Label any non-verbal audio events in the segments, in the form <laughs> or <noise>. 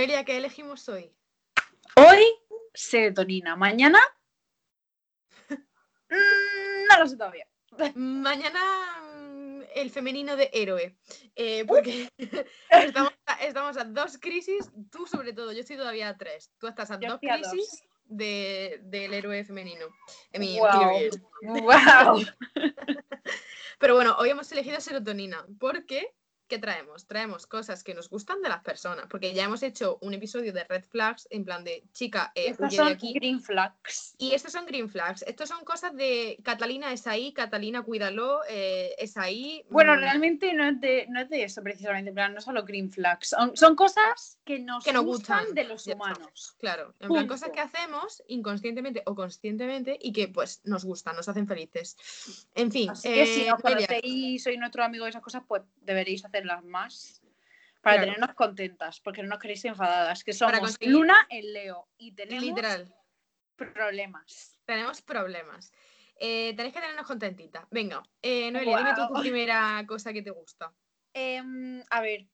Noelia, ¿qué elegimos hoy? Hoy, serotonina. Mañana, <laughs> mm, no lo sé todavía. Mañana mm, el femenino de héroe. eh, porque <laughs> estamos, a, estamos a dos crisis, tú sobre todo, yo estoy todavía a tres. Tú estás a Yo dos estoy a dos. crisis de- del héroe femenino. Period. Wow. <laughs> Pero bueno, hoy hemos elegido serotonina porque ¿qué traemos? Traemos cosas que nos gustan de las personas, porque ya hemos hecho un episodio de red flags en plan de chica, eh, huye son de aquí. green flags. Y estos son green flags. Estos son cosas de Catalina es ahí, Catalina cuídalo, eh, es ahí. Bueno, mm, realmente no es de, no es de eso precisamente, en plan, no solo green flags. Son, son cosas que nos, Que nos gustan, gustan, de los humanos. Claro, en plan Punto. cosas que hacemos inconscientemente o conscientemente y que pues nos gustan, nos hacen felices. En fin, Así que si eh, Noelia, conocéis y sois nuestro amigo de esas cosas, pues deberéis hacerlas más para Claro. tenernos contentas, porque no nos queréis enfadadas, que somos conseguir- Luna en Leo y tenemos literal, problemas. tenemos problemas. Eh, tenéis que tenernos contentitas. Venga, eh, Noelia, dime tú tu primera cosa que te gusta. Em, a ver,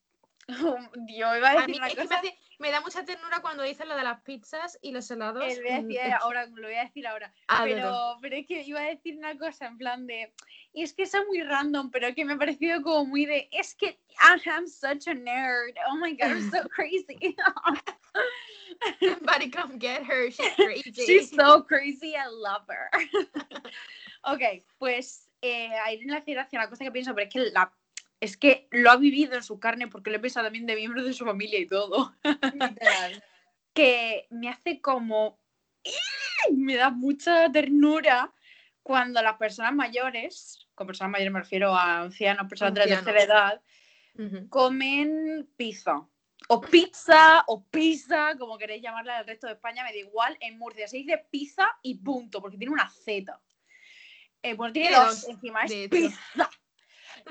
<laughs> yo iba a A decir mí una es que me, cosa. hace- me da mucha ternura cuando dices lo de las pizzas y los helados. eh, lo voy a mm, decir ahora, lo voy a decir ahora. adoro. Pero, pero es que iba a decir una cosa en plan de. Y es que es muy random, pero que me ha parecido como muy de. Es que I am such a nerd. Oh my god, I'm so <laughs> crazy. <laughs> Somebody come get her, she's crazy. She's so crazy, I love her. ok, pues eh, a Irene le hace gracia una cosa que pienso, pero es que la. Es que lo ha vivido en su carne porque lo he pensado también de miembros de su familia y todo. Literal. <laughs> que me hace como. Me da mucha ternura cuando las personas mayores, con personas mayores me refiero a ancianos, personas de la tercera edad, comen pizza. O pizza, o pizza, como queréis llamarla del resto de España, me da igual. En Murcia se dice pizza y punto, porque tiene una Z. Eh, bueno, tiene dos, encima, es pizza.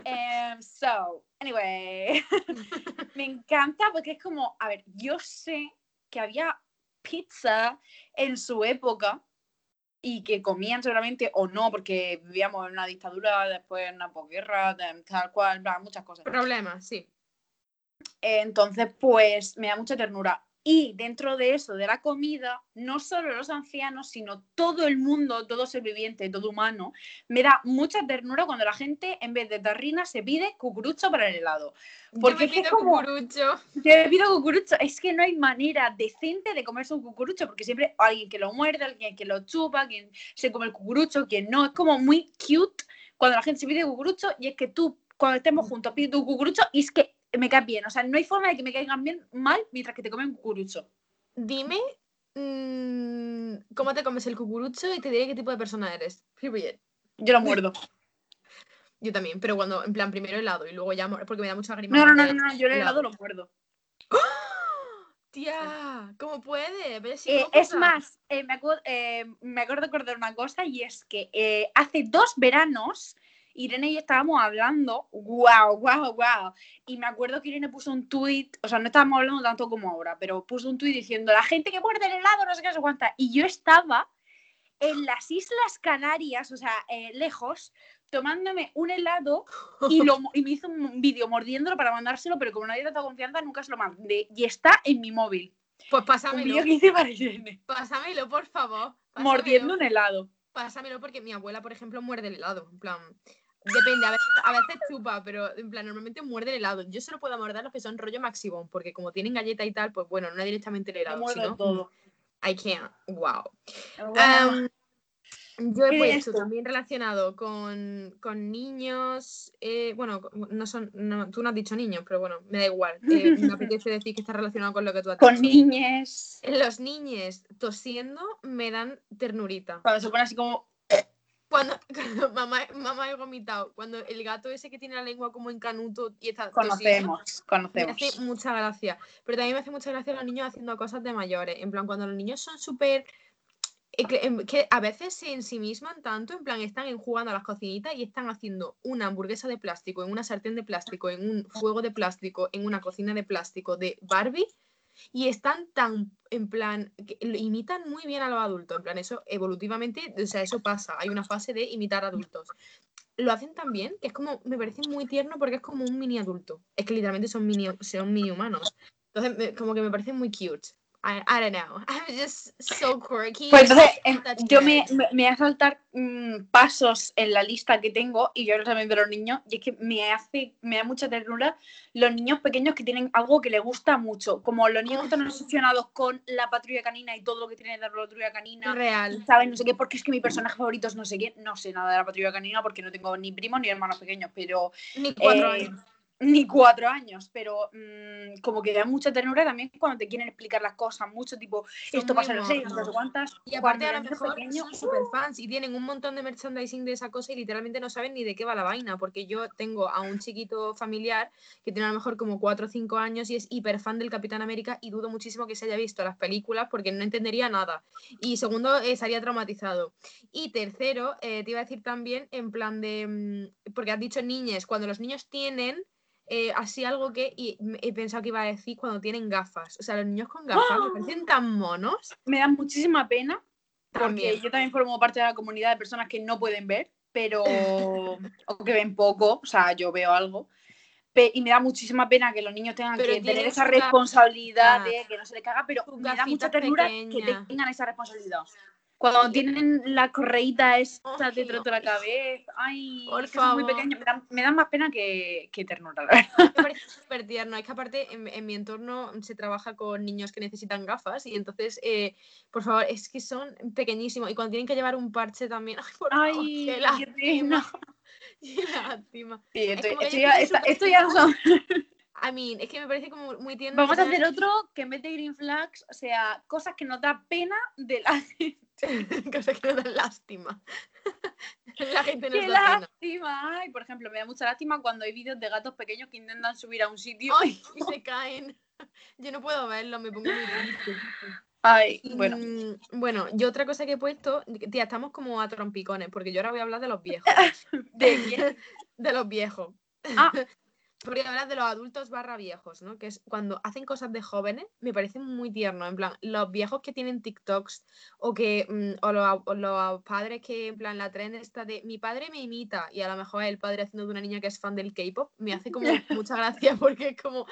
Em, so, anyway, <laughs> me encanta porque es como, a ver, yo sé que había pizza en su época y que comían seguramente o no, porque vivíamos en una dictadura, después en una posguerra, tal cual, bla, muchas cosas. Problemas, sí. Entonces, pues me da mucha ternura. Y dentro de eso, de la comida, no solo los ancianos, sino todo el mundo, todo ser viviente, todo humano, me da mucha ternura cuando la gente, en vez de tarrina, se pide cucurucho para el helado. Porque Yo es me pido como- cucurucho. Yo me pido cucurucho. Es que no hay manera decente de comerse un cucurucho, porque siempre hay alguien que lo muerde, alguien que lo chupa, quien se come el cucurucho, quien no. Es como muy cute cuando la gente se pide cucurucho y es que tú, cuando estemos juntos, pides tu cucurucho y es que me cae bien. O sea, no hay forma de que me caigan bien mal mientras que te comen cucurucho. Dime mm, cómo te comes el cucurucho y te diré qué tipo de persona eres. Period. Yo lo muerdo. <laughs> Yo también, pero cuando, en plan, primero helado y luego ya, porque me da mucha grima. No, no, no, no, no, yo el helado. helado lo muerdo. <gasps> Tía, ¿cómo puede? ¿Ves Eh, es más, eh, me, acuerdo, me acuerdo de acordar una cosa y es que eh, hace dos veranos Irene y yo estábamos hablando, wow, wow, wow, y me acuerdo que Irene puso un tweet, o sea, no estábamos hablando tanto como ahora, pero puso un tweet diciendo, la gente que muerde el helado, no sé qué, sé cuánta, y yo estaba en las Islas Canarias, o sea, eh, lejos, tomándome un helado y, lo, y me hizo un vídeo mordiéndolo para mandárselo, pero como no había tanta confianza, nunca se lo mandé, y está en mi móvil. Pues Un pásamelo. vídeo que hice para Irene. Pásamelo, por favor. Pásamelo, Mordiendo un helado. Pásamelo porque mi abuela, por ejemplo, muerde el helado. En plan, depende, a veces, a veces chupa, pero en plan, normalmente muerde el helado. Yo solo puedo morder los que son rollo maximum, porque como tienen galleta y tal, pues bueno, no directamente el helado. sino, todo. I can't. Wow. Ah, Am, yo he ¿Qué puesto esto? también relacionado con, con niños, eh, bueno, no son, no, tú no has dicho niños, pero bueno, me da igual. eh, me <laughs> apetece decir que está relacionado con lo que tú has con dicho. niñes. Los niños tosiendo me dan ternurita. Cuando se pone así como. Cuando, <laughs> cuando mamá, mamá he vomitado, cuando el gato ese que tiene la lengua como en canuto y está tosiendo, Conocemos, me conocemos. hace mucha gracia. Pero también me hace mucha gracia los niños haciendo cosas de mayores. En plan, cuando los niños son súper. eh, que- em, Que a veces se ensimisman tanto, en plan, están jugando a las cocinitas y están haciendo una hamburguesa de plástico, en una sartén de plástico, en un fuego de plástico, en una cocina de plástico de Barbie. Y están tan, en plan, que imitan muy bien a los adultos. En plan, eso evolutivamente, o sea, eso pasa. Hay una fase de imitar adultos. Lo hacen tan bien que es como, me parece muy tierno porque es como un mini adulto. Es que literalmente son mini, son mini humanos. Entonces, como que me parece muy cute. I, I don't know. <laughs> I'm just so quirky. Pues entonces, <laughs> em, yo me, me, a saltar mm, pasos en la lista que tengo y yo también de los niños y es que me hace, me da mucha ternura los niños pequeños que tienen algo que les gusta mucho, como los niños que están obsesionados con la patrulla canina y todo lo que tiene de la patrulla canina. Real. ¿Saben? No sé qué, porque es que mi personaje favorito es no sé qué. No sé nada de la patrulla canina porque no tengo ni primos ni hermanos pequeños, pero Ni cuatro eh, años. Ni cuatro años, pero mm, como que da mucha ternura también cuando te quieren explicar las cosas mucho, tipo, Son esto pasa en los seis, no sé cuántas. Y aparte a lo mejor pequeño, son super fans y tienen un montón de merchandising de esa cosa y literalmente no saben ni de qué va la vaina, porque yo tengo a un chiquito familiar que tiene a lo mejor como 4 o 5 años y es hiper fan del Capitán América y dudo muchísimo que se haya visto las películas porque no entendería nada. Y segundo, eh, estaría traumatizado. Y tercero, eh, te iba a decir también en plan de, mm, porque has dicho niñes, cuando los niños tienen... eh, así algo que y he pensado que iba a decir cuando tienen gafas. O sea, los niños con gafas me parecen tan monos. me da muchísima pena porque También. yo también formo parte de la comunidad de personas que no pueden ver, pero <laughs> o que ven poco, o sea, yo veo algo. Pe- y me da muchísima pena que los niños tengan Pero que tener esa responsabilidad Ah. de que no se les caga, pero me da mucha ternura que tengan esa responsabilidad. Cuando tienen la correíta esa Ay, detrás de la cabeza, ay, Por es que son muy favor. pequeños, me dan, me dan más pena que, que ternura, la verdad. Me parece súper tierno. Es que aparte en, en mi entorno se trabaja con niños que necesitan gafas y entonces, eh, por favor, es que son pequeñísimos y cuando tienen que llevar un parche también, <laughs> ay, por favor, Ay, qué lástima, <laughs> qué lástima. Sí, Es que ya, estoy esta- esto ya son- <laughs> I mean, es que me parece como muy tierno. Vamos que a hacer otro que en vez de green flags, o sea, cosas que nos da pena de la gente. <laughs> cosas que nos dan lástima. <laughs> La gente nos ¡Qué da lástima! Ay, por ejemplo, me da mucha lástima cuando hay vídeos de gatos pequeños que intentan subir a un sitio. Ay, y <laughs> se caen. Yo no puedo verlo, me pongo muy triste. Ay, bueno. mm, bueno, yo otra cosa que he puesto, tía, estamos como a trompicones, porque yo ahora voy a hablar de los viejos. ¿De de los viejos. Ah. Voy a hablar de los adultos barra viejos, ¿no? Que es cuando hacen cosas de jóvenes, me parece muy tierno. En plan, los viejos que tienen TikToks o que mm, o los, o los padres que, en plan, la tren está de mi padre me imita y a lo mejor es el padre haciendo de una niña que es fan del K-pop, me hace como <laughs> mucha gracia porque es como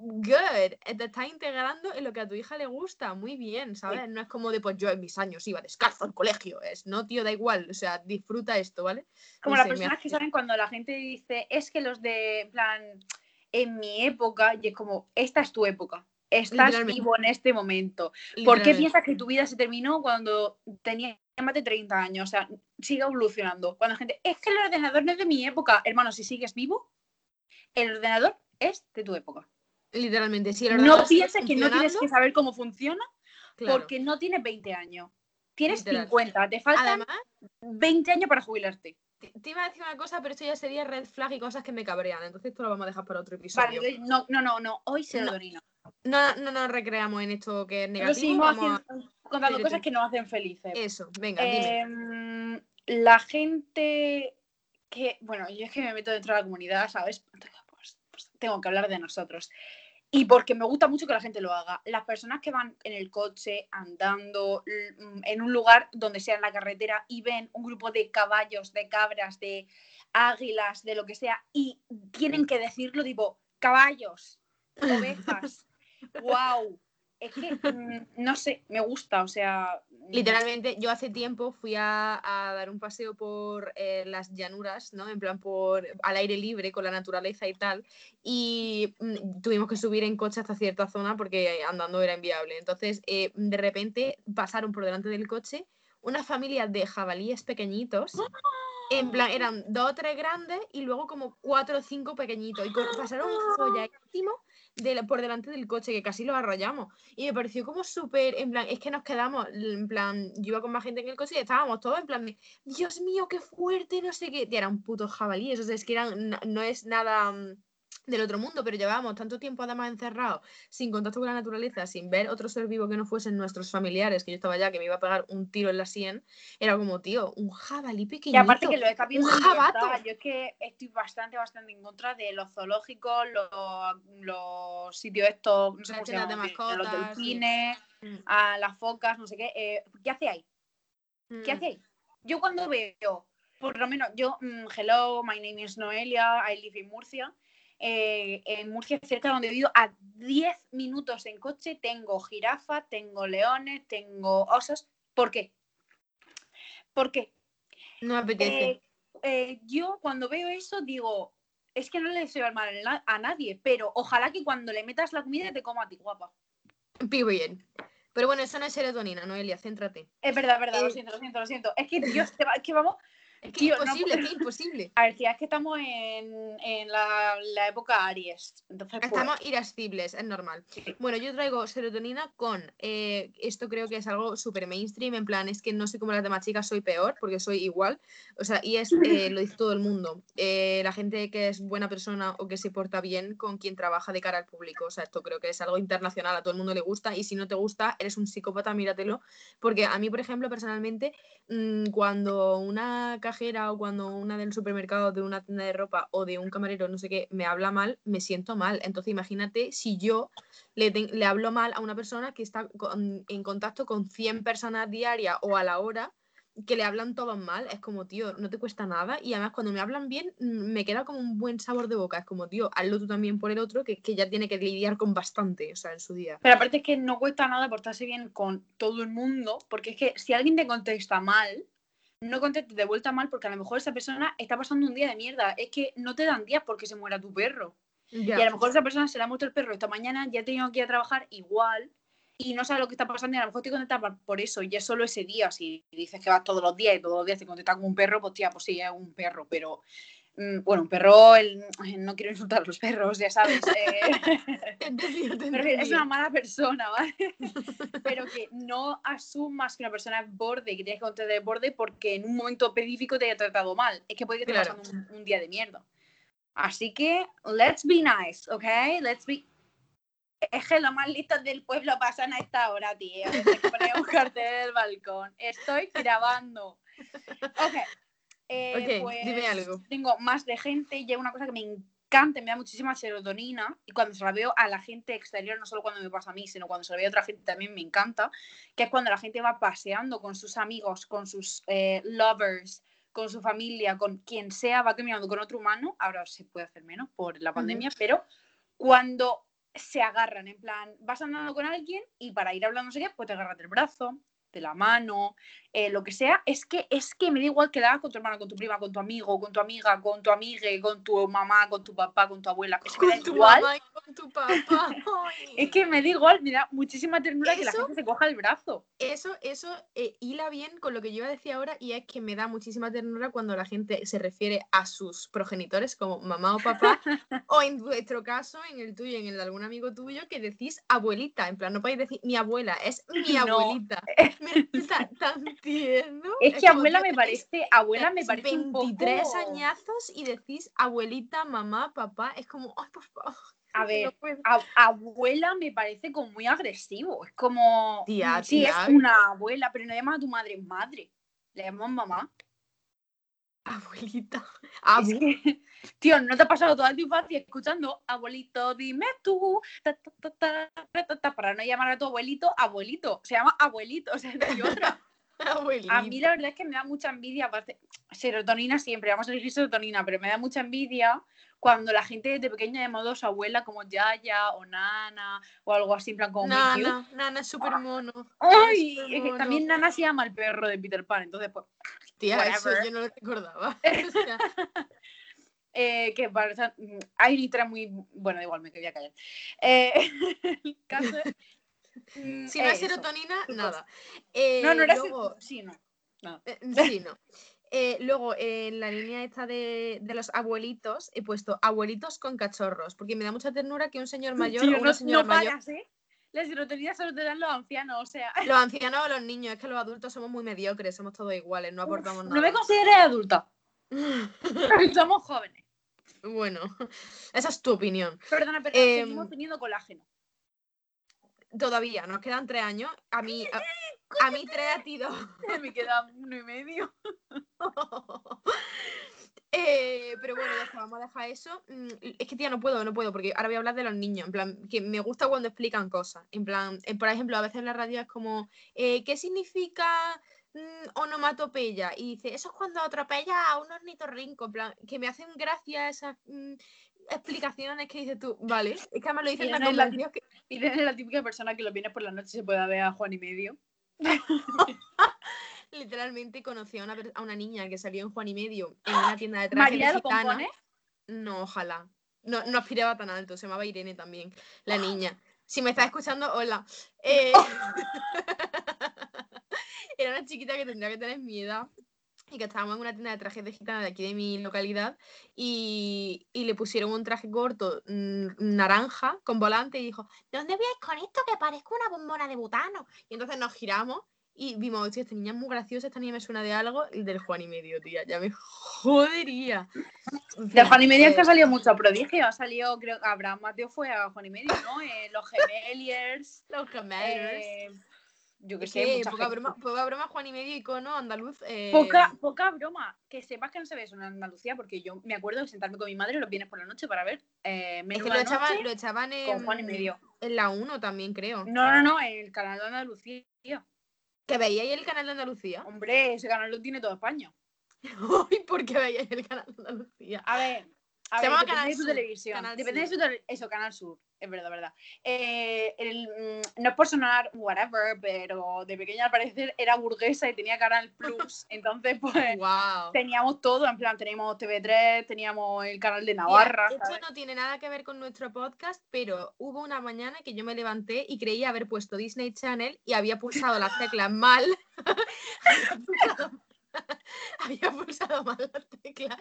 good, eh, te estás integrando en lo que a tu hija le gusta, muy bien, ¿sabes? No es como de pues yo en mis años iba descalzo al colegio, es no, tío, da igual, o sea, disfruta esto, ¿vale? Como las personas que saben cuando la gente dice, es que los de, plan, en mi época, y es como, esta es tu época. Estás vivo en este momento. ¿Por qué piensas que tu vida se terminó cuando tenías más de 30 años? O sea, sigue evolucionando. Cuando la gente, es que el ordenador no es de mi época. Hermano, si sigues vivo, el ordenador es de tu época. Literalmente, si el No pienses que no tienes que saber cómo funciona claro. porque no tienes 20 años. Tienes Literal. 50, te faltan Además, 20 años para jubilarte. te, te iba a decir una cosa, pero esto ya sería red flag y cosas que me cabrean, entonces esto lo vamos a dejar para otro episodio. Vale, no, no, no, no, hoy se No. no. No, no nos recreamos en esto que es negativo. seguimos vamos a- haciendo- contando cosas que nos hacen felices. Eso, venga, dime. Em, la gente que, bueno, yo es que me meto dentro de la comunidad, ¿sabes? Pues, tengo que hablar de nosotros. Y porque me gusta mucho que la gente lo haga. Las personas que van en el coche, andando, mm, en un lugar donde sea en la carretera y ven un grupo de caballos, de cabras, de águilas, de lo que sea, y tienen que decirlo tipo, caballos, <laughs> ovejas, wow. Es que, mm, no sé, me gusta, o sea... mm, Literalmente, yo hace tiempo fui a, a dar un paseo por eh, las llanuras, ¿no? En plan, por al aire libre, con la naturaleza y tal. Y mm, tuvimos que subir en coche hasta cierta zona porque andando era inviable. Entonces, eh, de repente pasaron por delante del coche una familia de jabalíes pequeñitos. En plan, eran dos o tres grandes y luego como cuatro o cinco pequeñitos. Y pasaron folladísimo de por delante del coche, que casi lo arrollamos. Y me pareció como súper, en plan, es que nos quedamos, en plan, yo iba con más gente en el coche y estábamos todos en plan de, Dios mío, qué fuerte, no sé qué. Tía, eran putos jabalíes, o sea, es que eran, no, no es nada mm, del otro mundo, pero llevábamos tanto tiempo además encerrados, sin contacto con la naturaleza, sin ver otro ser vivo que no fuesen nuestros familiares, que yo estaba ya, que me iba a pegar un tiro en la sien, era como, tío, un jabalí Y pequeñito. aparte que lo viendo un jabato. Yo es que estoy bastante, bastante en contra de los zoológicos, los, los sitios estos, no sé cómo se de llaman, de- de los sí. delfines, Mm, a las focas, no sé qué. eh, ¿Qué hace ahí? ¿Qué mm. hace ahí? Yo cuando veo, por lo menos yo, mm, hello, my name is Noelia, I live in Murcia, eh, en Murcia, cerca de donde vivo, a 10 minutos en coche, tengo jirafa, tengo leones, tengo osos. ¿Por qué? ¿Por qué? No apetece. Eh, eh, yo cuando veo eso digo, es que no le deseo el mal a na- a nadie, pero ojalá que cuando le metas la comida te coma a ti, guapa. Period. Pero bueno, eso no es serotonina, Noelia, céntrate. Es verdad, es verdad, lo siento, lo siento, lo siento. Es que Dios, te va- es que vamos, Es que Tío, es no imposible, puedo- es que es imposible. a ver, tía, es que estamos en, en la, la época Aries. Entonces, pues, Estamos irascibles, es normal. Bueno, yo traigo serotonina con. eh, esto creo que es algo súper mainstream. En plan, es que no soy como las demás chicas, soy peor, porque soy igual. O sea, y es. eh, lo dice todo el mundo. eh, la gente que es buena persona o que se porta bien con quien trabaja de cara al público. O sea, esto creo que es algo internacional, a todo el mundo le gusta. Y si no te gusta, eres un psicópata, míratelo. Porque a mí, por ejemplo, personalmente, mm, cuando una o cuando una del supermercado, de una tienda de ropa o de un camarero, no sé qué, me habla mal, me siento mal. Entonces imagínate si yo le, hablo mal a una persona que está en contacto con 100 personas diarias o a la hora que le hablan todos mal, es como, tío, no te cuesta nada y además cuando me hablan bien mm, me queda como un buen sabor de boca, es como, tío, hazlo tú también por el otro que, que ya tiene que lidiar con bastante, o sea, en su día. Pero aparte es que no cuesta nada portarse bien con todo el mundo, porque es que si alguien te contesta mal, no contestes de vuelta mal porque a lo mejor esa persona está pasando un día de mierda. Es que no te dan días porque se muera tu perro. Ya. Y a lo mejor esa persona se le ha muerto el perro esta mañana, ya ha tenido que ir a trabajar igual y no sabe lo que está pasando y a lo mejor te contesta por- eso y es solo ese día. Si dices que vas todos los días y todos los días te contesta como un perro, pues tía, pues sí, es un perro, pero... mm, Bueno, un perro, el- no quiero insultar a los perros, ya sabes. eh, <laughs> te refiero, <laughs> es una mala persona, ¿vale? <laughs> Pero que no asumas que una persona es borde que tienes que contestar de borde porque en un momento específico te haya tratado mal. Es que puede que esté Claro. pasando un, un día de mierda. Así que, let's be nice, ¿ok? Let's be... Es que los más listos del pueblo pasan a esta hora, tío. Que poner un cartel del balcón. Estoy grabando. Ok. Eh, Ok, dime algo. Tengo más de gente y hay una cosa que me encanta, me da muchísima serotonina y cuando se la veo a la gente exterior, no solo cuando me pasa a mí, sino cuando se la veo a otra gente también me encanta, que es cuando la gente va paseando con sus amigos, con sus eh, lovers, con su familia, con quien sea, va caminando con otro humano, ahora se puede hacer menos por la pandemia, pero cuando se agarran, en plan, vas andando con alguien y para ir hablando no sé qué, pues te agarras del brazo, de la mano, eh, lo que sea, es que es que me da igual que la hagas con tu hermano, con tu prima, con tu amigo, con tu amiga, con tu amigue, con tu mamá, con tu papá, con tu abuela, es que me da Con tu igual. mamá y con tu papá. <laughs> Es que me da igual, me da muchísima ternura que la Eso- gente se coja el brazo. Eso, eso eh, hila bien con lo que yo iba a decir ahora y es que me da muchísima ternura cuando la gente se refiere a sus progenitores como mamá o papá <laughs> o en vuestro caso, en el tuyo, en el de algún amigo tuyo, que decís abuelita, en plan, no podéis decir mi abuela, es mi No. abuelita. Me resulta tan tierno. Es que abuela me parece, abuela me parece un 23 poco... añazos y decís abuelita, mamá, papá, es como, ay, por favor. <laughs> A ver, no puedo". a- abuela me parece como muy agresivo. Es como. Tía, sí, tía. es una abuela, pero no llamas a tu madre madre. Le llamas mamá. Abuelita. <laughs> Es Abu. que, tío, ¿no te ha pasado toda tu infancia escuchando abuelito, dime tú? ta, ta, ta, ta, ta, ta, ta", para no llamar a tu abuelito abuelito. Se llama abuelito, <laughs> o sea, no otra. abuelita. A mí la verdad es que me da mucha envidia, aparte, serotonina siempre, vamos a elegir serotonina, pero me da mucha envidia cuando la gente desde pequeña llama a su abuela como Yaya o Nana o algo así, en plan como muy cute. Nana, Nana es súper mono. Ay, es que también Nana se llama el perro de Peter Pan, entonces pues, Tía, eso whatever. yo no lo recordaba. <laughs> <laughs> O sea, eh, que hay historia muy, bueno, da igual, me quería callar. Eh, <laughs> el caso es, mm, si no es eso. serotonina, nada. Eh, No, no era luego, sí, no. eh, sí, no. Eh, luego, en la línea esta de, de los abuelitos, he puesto abuelitos con cachorros, porque me da mucha ternura que un señor mayor Tío, o una no, señora no mayor, paras, ¿eh? La serotonina solo te dan los ancianos, o sea, los ancianos o los niños, es que los adultos somos muy mediocres, somos todos iguales, no aportamos no me nada. consideres adulta, <laughs> somos jóvenes. bueno, <laughs> esa es tu opinión. Perdona, pero Em, seguimos teniendo colágeno. Todavía, nos quedan tres años. A mí, a, <laughs> a mí tres a ti dos. me queda uno y medio. Eh, pero bueno, ya está, vamos a dejar eso. Mm, Es que, tía, no puedo, no puedo, porque ahora voy a hablar de los niños. En plan, que me gusta cuando explican cosas. En plan, eh, por ejemplo, a veces en la radio es como, eh, ¿qué significa mm, onomatopeya y dice, eso es cuando atropella a un ornitorrinco, en plan, que me hacen gracia esas mm, explicaciones que dices tú, vale, es que además lo dicen es la convencidos que... Y eres la típica persona que los viernes por la noche se puede ver a Juan y medio. <laughs> Literalmente conocí a una, a una niña que salió en Juan y Medio en una tienda de trajes de compone. No, ojalá. No, no aspiraba tan alto, se llamaba Irene también, la niña. Si me estás escuchando, hola. Eh, <laughs> Era una chiquita que tendría que tener mi edad y que estábamos en una tienda de trajes de gitana de aquí de mi localidad y, y le pusieron un traje corto mm, naranja con volante y dijo, ¿dónde vais con esto que parezco una bombona de butano? Y entonces nos giramos y vimos, hostia, esta niña es muy graciosa, esta niña me suena de algo, y del Juan y medio, tía, ya me jodería. De Juan y medio es que eh, ha salido mucho prodigio. Ha salido, creo que Abraham Mateo fue a Juan y medio, ¿no? Eh, los Gemeliers. <laughs> Los gemelos. eh, yo qué Es sé, que mucha poca gente. broma, poca broma, Juan y medio icono andaluz. eh, Poca, poca broma. Que sepas que no se ve eso en Andalucía, porque yo me acuerdo de sentarme con mi madre los viernes por la noche para ver eh, Es que lo echaban, lo echaban en, con Juan y medio. en la 1 también, creo. No, no, no, en el canal de Andalucía. ¿Que veíais el canal de Andalucía? Hombre, ese canal lo tiene toda España. <laughs> ¿por qué veíais el canal de Andalucía? A ver, a Se ver, llama depende Canal de tu Sur, televisión. Canal depende Sur. de tele- Eso, Canal Sur. Es verdad, verdad. Eh, el, mm, no es por sonar whatever, pero de pequeña al parecer era burguesa y tenía Canal Plus. <laughs> Entonces, pues ¡Wow! teníamos todo. En plan, teníamos TV3, teníamos el canal de Navarra. esto ¿sabes? no tiene nada que ver con nuestro podcast, pero hubo una mañana que yo me levanté y creía haber puesto Disney Channel y había pulsado las teclas mal. <laughs> <laughs> <laughs> había pulsado mal las teclas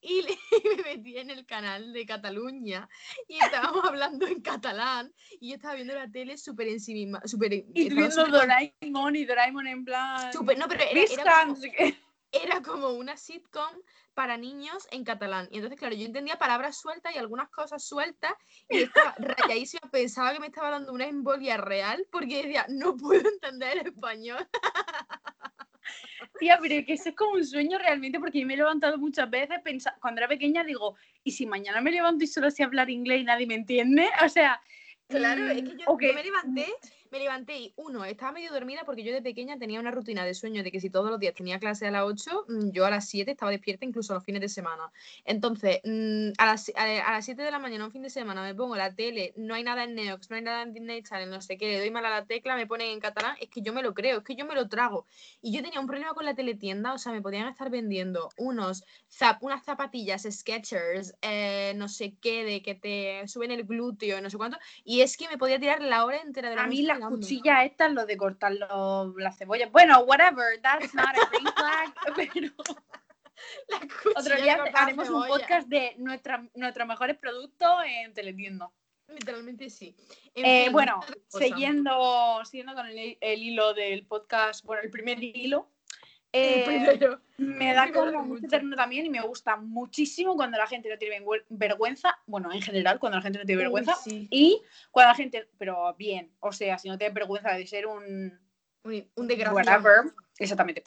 y, le- <laughs> y me metí en el canal de Cataluña y estábamos hablando en catalán y yo estaba viendo la tele súper encima, súper... Y tú viendo Doraemon y Doraemon en plan. súper- no, pero era, era como- <laughs> era como una sitcom para niños en catalán. Y entonces, claro, yo entendía palabras sueltas y algunas cosas sueltas y estaba rayadísima. Pensaba que me estaba dando una embolia real porque decía, no puedo entender el español. Tía, pero que eso es como un sueño realmente, porque yo me he levantado muchas veces cuando era pequeña, digo, ¿y si mañana me levanto y solo sé hablar inglés y nadie me entiende? O sea, Claro, mm, es que yo, me levanté, me levanté y uno, estaba medio dormida porque yo de pequeña tenía una rutina de sueño de que si todos los días tenía clase a las 8, mm, yo a las 7 estaba despierta incluso los fines de semana. Entonces, mm, a las, a, las 7 de la mañana un fin de semana me pongo la tele, no hay nada en Neox, no hay nada en Disney Channel, no sé qué, le doy mal a la tecla, me ponen en catalán, es que yo me lo creo, es que yo me lo trago. Y yo tenía un problema con la teletienda, o sea, me podían estar vendiendo unos zap- unas zapatillas Skechers, eh, no sé qué, de que te suben el glúteo no sé cuánto, y es que me podía tirar la hora entera de la a mí las cuchillas estas, lo de cortar los- las cebollas, bueno, whatever, that's not a green flag, <laughs> pero otro día haremos un podcast de nuestra, nuestros mejores productos en teletienda. Literalmente sí. Eh, fin, bueno, siguiendo, siguiendo con el, el hilo del podcast, bueno, el primer hilo, eh, primero. me da como mucho ternura también y me gusta muchísimo cuando la gente no tiene vergüe- vergüenza, bueno, en general, cuando la gente no tiene Uy, vergüenza, sí. y cuando la gente, pero bien, o sea, si no tiene vergüenza de ser un Un, un desgraciado. whatever, exactamente.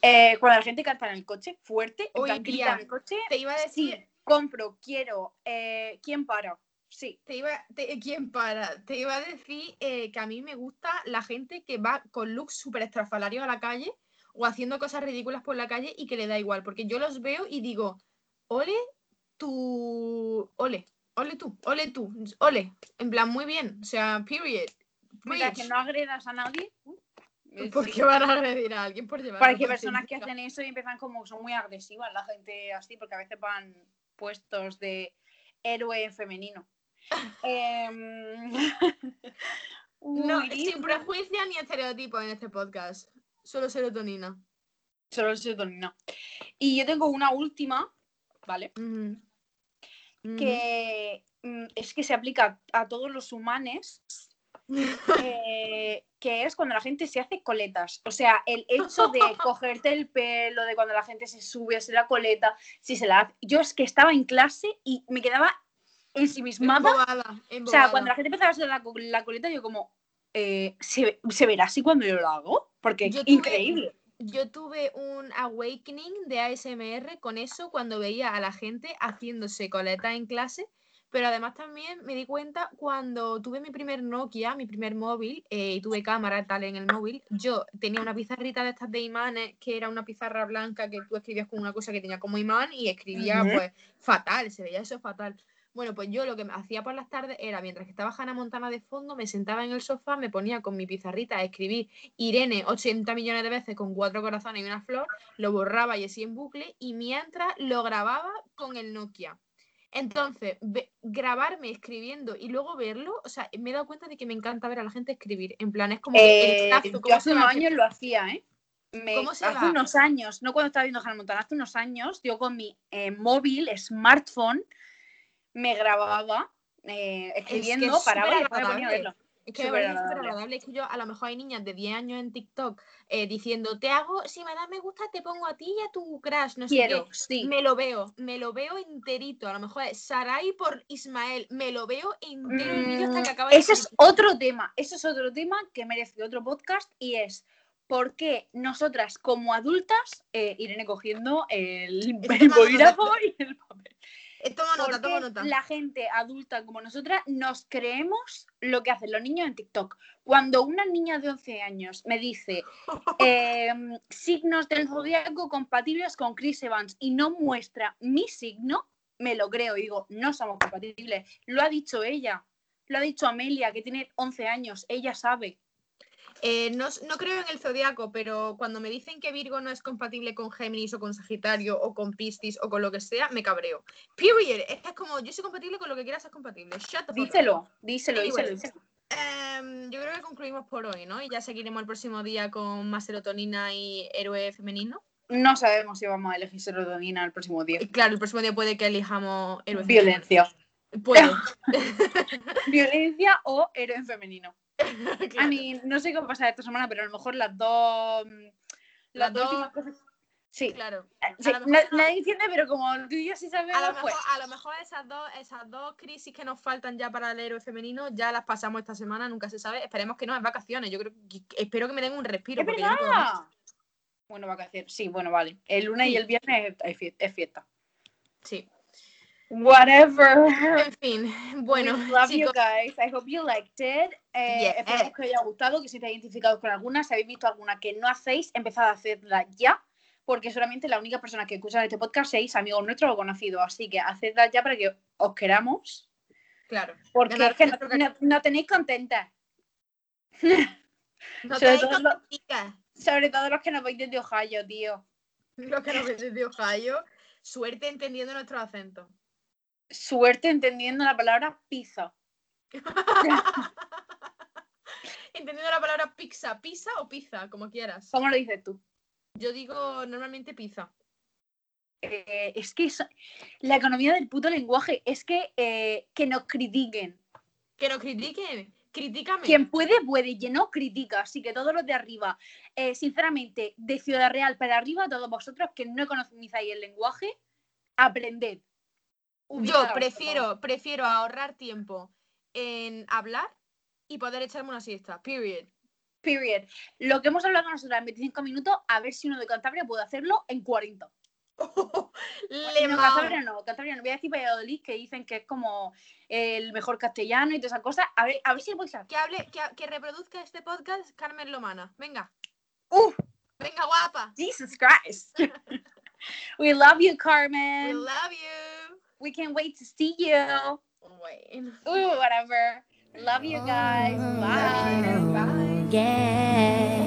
Eh, cuando la gente canta en el coche, fuerte, en grita tía, en el coche, Te iba a decir, sí, compro, quiero, eh, ¿quién para? Sí, te iba, te- ¿quién para? Te iba a decir eh, que a mí me gusta la gente que va con looks súper estrafalarios a la calle o haciendo cosas ridículas por la calle y que le da igual, porque yo los veo y digo, ole tú, ole, ole tú, ole tú, ole, en plan, muy bien, o sea, period. mientras que no agredas a nadie. eh, ¿Por qué van a agredir a alguien por llevar Para ropa que personas que hacen eso y empiezan como son muy agresivas, la gente así, porque a veces van puestos de héroe femenino. <laughs> Em, <laughs> No, sin prejuicio ni estereotipos en este podcast. Solo serotonina. Solo serotonina. Y yo tengo una última, ¿vale? Que mm, es que se aplica a todos los humanos, <laughs> eh, que es cuando la gente se hace coletas. O sea, el hecho de <laughs> cogerte el pelo, de cuando la gente se sube a hacer la coleta, si se la hace. Yo es que estaba en clase y me quedaba ensimismada. Embobada, O sea, embobada. cuando la gente empezaba a hacer la coleta, yo como, eh, ¿se, se verá así cuando yo lo hago? Porque Yo tuve- increíble. Yo tuve un awakening de ASMR con eso cuando veía a la gente haciéndose coleta en clase, Pero además también me di cuenta cuando tuve mi primer Nokia, mi primer móvil, eh, y tuve cámara tal en el móvil, yo tenía una pizarrita de estas de imanes, que era una pizarra blanca que tú escribías con una cosa que tenía como imán y escribía pues fatal, se veía eso fatal. Bueno, pues yo lo que hacía por las tardes era, mientras que estaba Hannah Montana de fondo, me sentaba en el sofá, me ponía con mi pizarrita a escribir Irene 80 millones de veces con cuatro corazones y una flor, lo borraba y así en bucle, y mientras lo grababa con el Nokia. Entonces, grabarme escribiendo y luego verlo, o sea, me he dado cuenta de que me encanta ver a la gente escribir. En plan, es como que el Eh, trazo, yo hace unos años lo hacía, ¿eh? Me- ¿Cómo se hace va? unos años, no cuando estaba viendo Hannah Montana, hace unos años, yo con mi eh, móvil, smartphone, me grababa eh, escribiendo, es paraba y súper después me ponía a verlo. Es que Súper agradable. Es que yo, a lo mejor hay niñas de 10 años en TikTok eh, diciendo, te hago, si me das me gusta, te pongo a ti y a tu crush, no sé Quiero, qué. sí. Me lo veo, me lo veo enterito. A lo mejor es Sarai por Ismael, me lo veo entero el vídeo hasta que Mm, de Ese es otro tema, eso es otro tema que merece otro podcast y es por qué nosotras como adultas, eh, Irene cogiendo el, el bolígrafo y el toma nota, ¿Por toma qué nota. la gente adulta como nosotras nos creemos lo que hacen los niños en TikTok? Cuando una niña de 11 años me dice <laughs> em, signos del zodiaco compatibles con Chris Evans y no muestra mi signo, me lo creo y digo, no somos compatibles. Lo ha dicho ella, lo ha dicho Amelia, que tiene 11 años, ella sabe. Eh, no, no creo en el zodiaco, pero cuando me dicen que Virgo no es compatible con Géminis o con Sagitario o con Piscis o con lo que sea, me cabreo. Period. Es que es como, yo soy compatible con lo que quieras ser compatible. Shut the. Díselo, díselo, díselo, díselo. Em, yo creo que concluimos por hoy, ¿no? Y ya seguiremos el próximo día con más serotonina y héroe femenino. No sabemos si vamos a elegir serotonina el próximo día. Y claro, el próximo día puede que elijamos héroe Violencia. femenino. Puede. <laughs> <laughs> Violencia o héroe femenino. <laughs> A Claro. mí no sé qué va a pasar esta semana, pero a lo mejor las dos. Las, Las dos cosas. Sí. Claro. sí, na- no. Nadie entiende, pero como tú y yo sí sabemos, A lo, mejor, pues. a lo mejor esas dos, esas dos crisis que nos faltan ya para el héroe femenino ya las pasamos esta semana, nunca se sabe. Esperemos que no, es vacaciones. Yo creo que espero que me den un respiro. ¡Es porque yo no puedo más. verdad! Bueno, vacaciones. Sí, bueno, vale. El lunes y Sí. el viernes es fiesta. Sí. Whatever. En fin, bueno, We love you chicos, guys. I hope you liked it. Eh, Yeah. Esperamos que os haya gustado, que os estéis identificados con alguna. Si habéis visto alguna que no hacéis, empezad a hacerla ya. Porque solamente la única persona que escucha este podcast seis amigos nuestros o conocidos. Así que hacedla ya para que os queramos. claro. Porque Ganar es que no, nuestro cariño. no- no tenéis contentas. <laughs> No Sobre tenéis todo lo- chicas. Sobre todo los que nos veis desde Ohio, tío. Los que nos ven desde Ohio, suerte entendiendo nuestros acentos. Suerte entendiendo la palabra pizza. <laughs> entendiendo la palabra pizza, pizza o pizza, como quieras. ¿Cómo lo dices tú? Yo digo normalmente pizza. Eh, es que eso- la economía del puto lenguaje es que, eh, que nos critiquen. Que nos critiquen, critícame. Quien puede, puede, y quien no critica. Así que todos los de arriba, eh, sinceramente, de Ciudad Real para arriba, todos vosotros que no conocéis el lenguaje, aprended. Yo prefiero, prefiero ahorrar tiempo en hablar y poder echarme una siesta. Period. Period. Lo que hemos hablado nosotros en 25 minutos, a ver si uno de Cantabria puede hacerlo en 40. <laughs> Le no. Cantabria no, Cantabria no. Voy a decir Valladolid, que dicen que es como el mejor castellano y todas esas cosas. A ver, a ver si lo podéis hacer. Que hable, que, que reproduzca este podcast Carmen Lomana. Venga. ¡Uh! Venga, guapa. Jesus Christ. <laughs> we love you, We Carmen. love you. We can't wait to see you. Bueno. Ooh, whatever. Love you guys. Bye. Bye. Yeah.